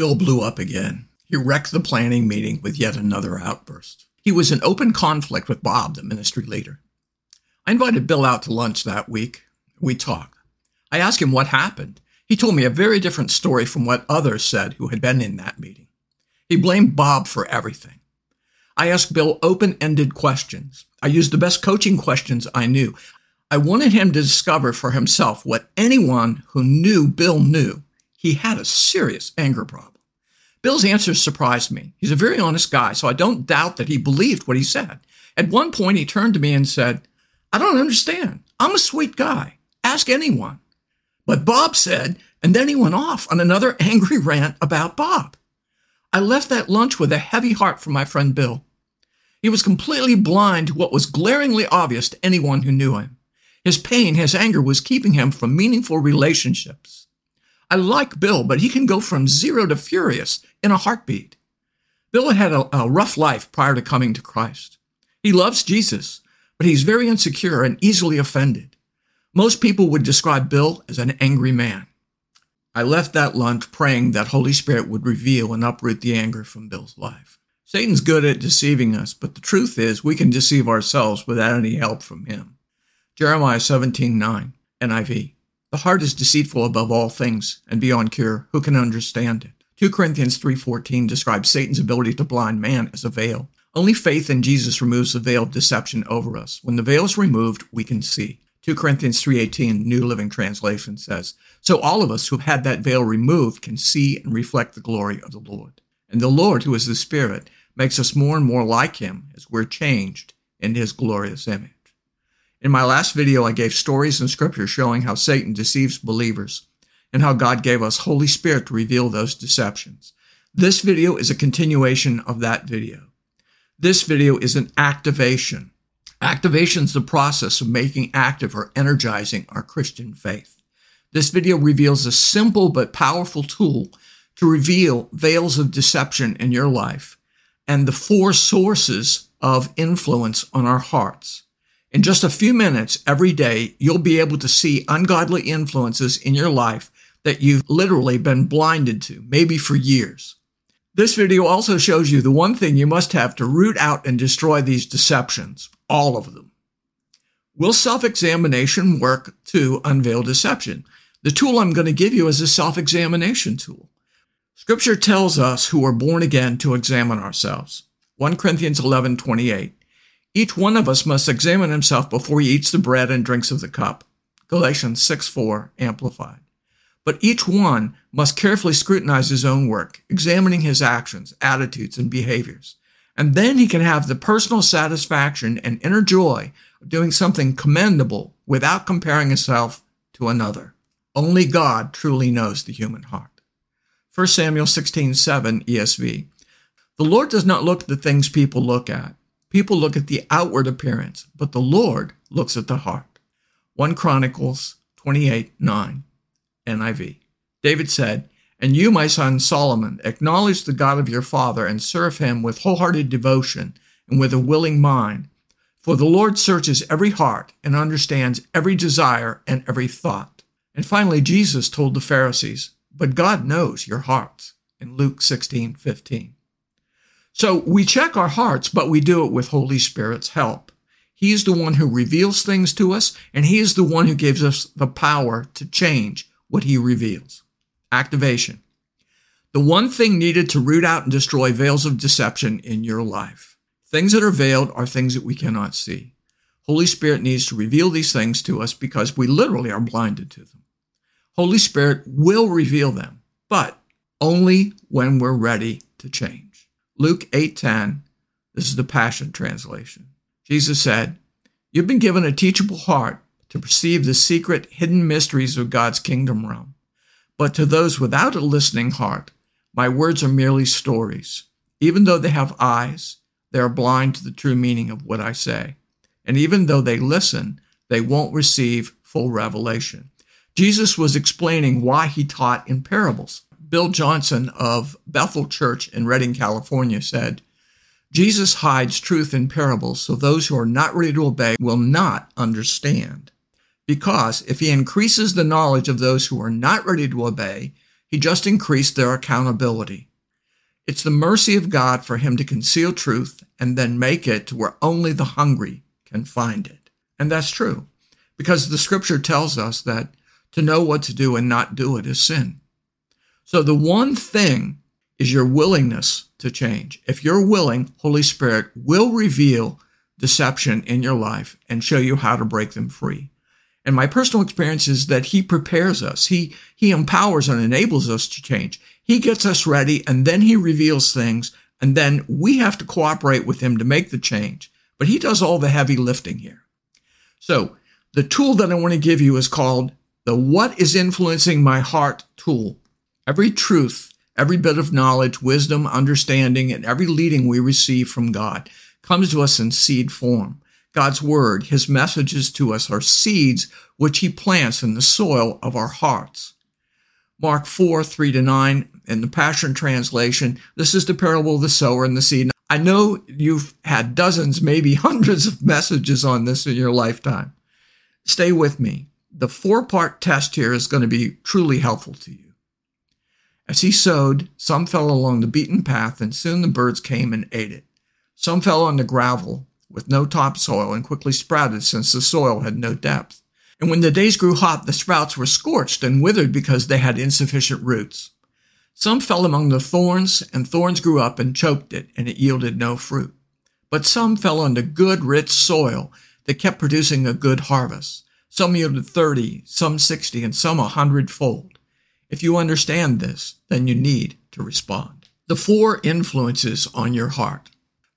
Bill blew up again. He wrecked the planning meeting with yet another outburst. He was in open conflict with Bob, the ministry leader. I invited Bill out to lunch that week. We talked. I asked him what happened. He told me a very different story from what others said who had been in that meeting. He blamed Bob for everything. I asked Bill open ended questions. I used the best coaching questions I knew. I wanted him to discover for himself what anyone who knew Bill knew. He had a serious anger problem. Bill's answers surprised me. He's a very honest guy, so I don't doubt that he believed what he said. At one point, he turned to me and said, I don't understand. I'm a sweet guy. Ask anyone. But Bob said, and then he went off on another angry rant about Bob. I left that lunch with a heavy heart for my friend Bill. He was completely blind to what was glaringly obvious to anyone who knew him. His pain, his anger was keeping him from meaningful relationships. I like Bill, but he can go from zero to furious in a heartbeat. Bill had a, a, rough life prior to coming to Christ. He loves Jesus, but he's very insecure and easily offended. Most people would describe Bill as an angry man. I left that lunch praying that Holy Spirit would reveal and uproot the anger from Bill's life. Satan's good at deceiving us, but the truth is we can deceive ourselves without any help from him. Jeremiah 17:9 NIV. The heart is deceitful above all things and beyond cure. Who can understand it? 2 Corinthians 3:14 describes Satan's ability to blind man as a veil. Only faith in Jesus removes the veil of deception over us. When the veil is removed, we can see. 2 Corinthians 3:18 New Living Translation says, "So all of us who have had that veil removed can see and reflect the glory of the Lord. And the Lord, who is the Spirit, makes us more and more like him as we're changed in his glorious image." In my last video, I gave stories in scripture showing how Satan deceives believers and how God gave us Holy Spirit to reveal those deceptions. This video is a continuation of that video. This video is an activation. Activation is the process of making active or energizing our Christian faith. This video reveals a simple but powerful tool to reveal veils of deception in your life and the four sources of influence on our hearts. In just a few minutes every day, you'll be able to see ungodly influences in your life that you've literally been blinded to, maybe for years. This video also shows you the one thing you must have to root out and destroy these deceptions, all of them. Will self examination work to unveil deception? The tool I'm going to give you is a self examination tool. Scripture tells us who are born again to examine ourselves. 1 Corinthians 11 28. Each one of us must examine himself before he eats the bread and drinks of the cup. Galatians 6 4 Amplified. But each one must carefully scrutinize his own work, examining his actions, attitudes, and behaviors. And then he can have the personal satisfaction and inner joy of doing something commendable without comparing himself to another. Only God truly knows the human heart. 1 Samuel 16 7 ESV. The Lord does not look at the things people look at. People look at the outward appearance, but the Lord looks at the heart. 1 Chronicles 28 9 NIV. David said, And you, my son Solomon, acknowledge the God of your father and serve him with wholehearted devotion and with a willing mind. For the Lord searches every heart and understands every desire and every thought. And finally, Jesus told the Pharisees, But God knows your hearts in Luke 16 15. So we check our hearts, but we do it with Holy Spirit's help. He is the one who reveals things to us, and He is the one who gives us the power to change what He reveals. Activation. The one thing needed to root out and destroy veils of deception in your life. Things that are veiled are things that we cannot see. Holy Spirit needs to reveal these things to us because we literally are blinded to them. Holy Spirit will reveal them, but only when we're ready to change. Luke 8:10. This is the Passion translation. Jesus said, "You've been given a teachable heart to perceive the secret hidden mysteries of God's kingdom realm. But to those without a listening heart, my words are merely stories. Even though they have eyes, they are blind to the true meaning of what I say. And even though they listen, they won't receive full revelation." Jesus was explaining why he taught in parables. Bill Johnson of Bethel Church in Redding, California said, Jesus hides truth in parables so those who are not ready to obey will not understand. Because if he increases the knowledge of those who are not ready to obey, He just increased their accountability. It's the mercy of God for him to conceal truth and then make it where only the hungry can find it. And that's true because the scripture tells us that to know what to do and not do it is sin. So the one thing is your willingness to change. If you're willing, Holy Spirit will reveal deception in your life and show you how to break them free. And my personal experience is that he prepares us. He, he empowers and enables us to change. He gets us ready and then he reveals things and then we have to cooperate with him to make the change. But he does all the heavy lifting here. So the tool that I want to give you is called the What is Influencing My Heart tool. Every truth, every bit of knowledge, wisdom, understanding, and every leading we receive from God comes to us in seed form. God's word, his messages to us are seeds which he plants in the soil of our hearts. Mark 4, 3 to 9 in the Passion Translation, this is the parable of the sower and the seed. I know you've had dozens, maybe hundreds of messages on this in your lifetime. Stay with me. The four part test here is going to be truly helpful to you. As he sowed, some fell along the beaten path, and soon the birds came and ate it. Some fell on the gravel with no topsoil and quickly sprouted since the soil had no depth. And when the days grew hot, the sprouts were scorched and withered because they had insufficient roots. Some fell among the thorns, and thorns grew up and choked it, and it yielded no fruit. But some fell on the good, rich soil that kept producing a good harvest. Some yielded 30, some 60, and some a hundredfold. If you understand this, then you need to respond. The four influences on your heart.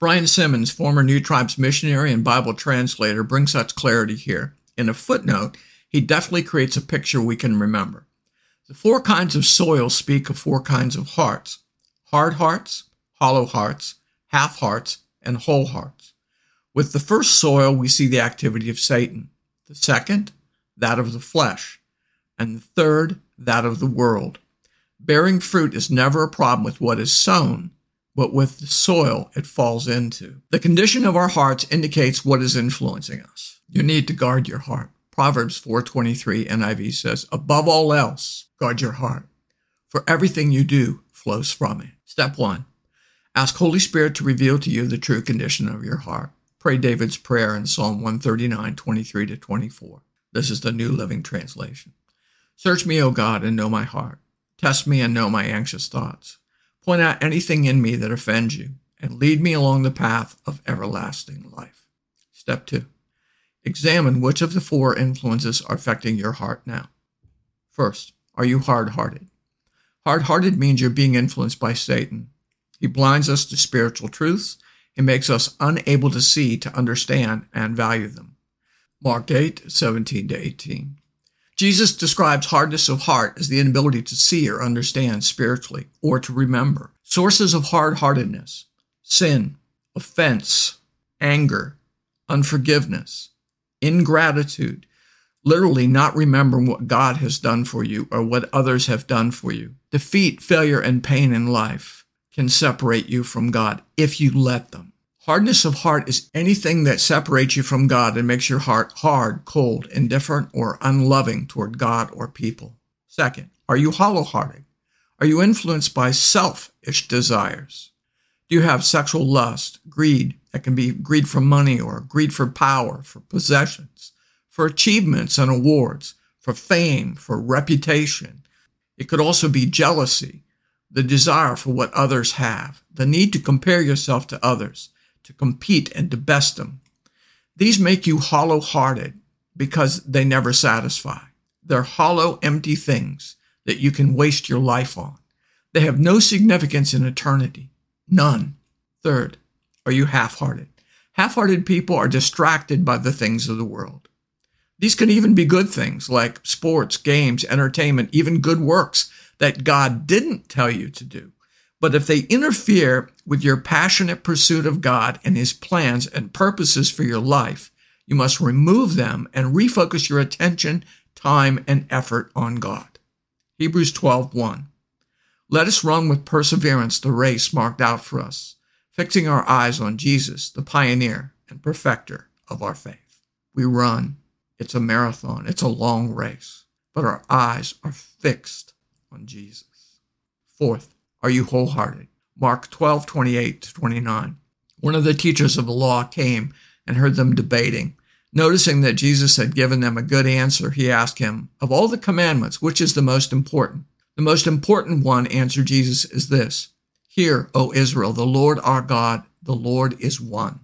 Brian Simmons, former New Tribes missionary and Bible translator, brings such clarity here. In a footnote, he definitely creates a picture we can remember. The four kinds of soil speak of four kinds of hearts hard hearts, hollow hearts, half hearts, and whole hearts. With the first soil, we see the activity of Satan. The second, that of the flesh. And the third, that of the world. Bearing fruit is never a problem with what is sown, but with the soil it falls into. The condition of our hearts indicates what is influencing us. You need to guard your heart. Proverbs 4:23 NIV says, "Above all else, guard your heart, for everything you do flows from it." Step 1. Ask Holy Spirit to reveal to you the true condition of your heart. Pray David's prayer in Psalm 139, 23 to 24. This is the New Living Translation. Search me, O God, and know my heart. Test me and know my anxious thoughts. Point out anything in me that offends you, and lead me along the path of everlasting life. Step two, examine which of the four influences are affecting your heart now. First, are you hard hearted? Hard hearted means you're being influenced by Satan. He blinds us to spiritual truths. He makes us unable to see, to understand, and value them. Mark 8, 17 to 18. Jesus describes hardness of heart as the inability to see or understand spiritually or to remember. Sources of hard heartedness sin, offense, anger, unforgiveness, ingratitude, literally not remembering what God has done for you or what others have done for you. Defeat, failure, and pain in life can separate you from God if you let them. Hardness of heart is anything that separates you from God and makes your heart hard, cold, indifferent, or unloving toward God or people. Second, are you hollow hearted? Are you influenced by selfish desires? Do you have sexual lust, greed? That can be greed for money or greed for power, for possessions, for achievements and awards, for fame, for reputation. It could also be jealousy, the desire for what others have, the need to compare yourself to others to compete and to best them. These make you hollow hearted because they never satisfy. They're hollow, empty things that you can waste your life on. They have no significance in eternity. None. Third, are you half hearted? Half hearted people are distracted by the things of the world. These can even be good things like sports, games, entertainment, even good works that God didn't tell you to do. But if they interfere with your passionate pursuit of God and His plans and purposes for your life, you must remove them and refocus your attention, time, and effort on God. Hebrews 12 1. Let us run with perseverance the race marked out for us, fixing our eyes on Jesus, the pioneer and perfecter of our faith. We run. It's a marathon. It's a long race, but our eyes are fixed on Jesus. Fourth, are you wholehearted? Mark 12, 28 to 29. One of the teachers of the law came and heard them debating. Noticing that Jesus had given them a good answer, he asked him, Of all the commandments, which is the most important? The most important one, answered Jesus, is this Hear, O Israel, the Lord our God, the Lord is one.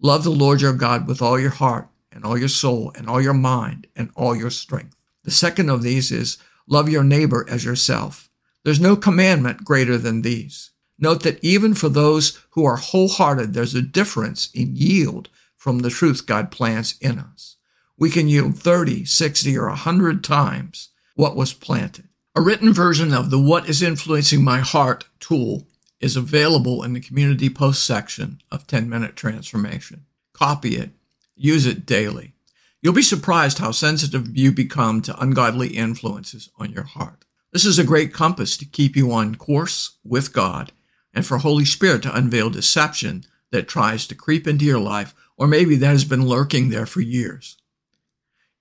Love the Lord your God with all your heart, and all your soul, and all your mind, and all your strength. The second of these is love your neighbor as yourself. There's no commandment greater than these. Note that even for those who are wholehearted, there's a difference in yield from the truth God plants in us. We can yield 30, 60, or 100 times what was planted. A written version of the What is Influencing My Heart tool is available in the community post section of 10 Minute Transformation. Copy it, use it daily. You'll be surprised how sensitive you become to ungodly influences on your heart. This is a great compass to keep you on course with God and for Holy Spirit to unveil deception that tries to creep into your life or maybe that has been lurking there for years.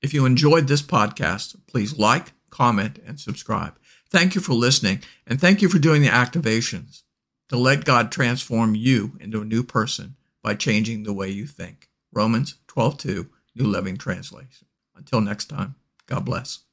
If you enjoyed this podcast, please like, comment, and subscribe. Thank you for listening, and thank you for doing the activations to let God transform you into a new person by changing the way you think. Romans 12:2, New Living Translation. Until next time, God bless.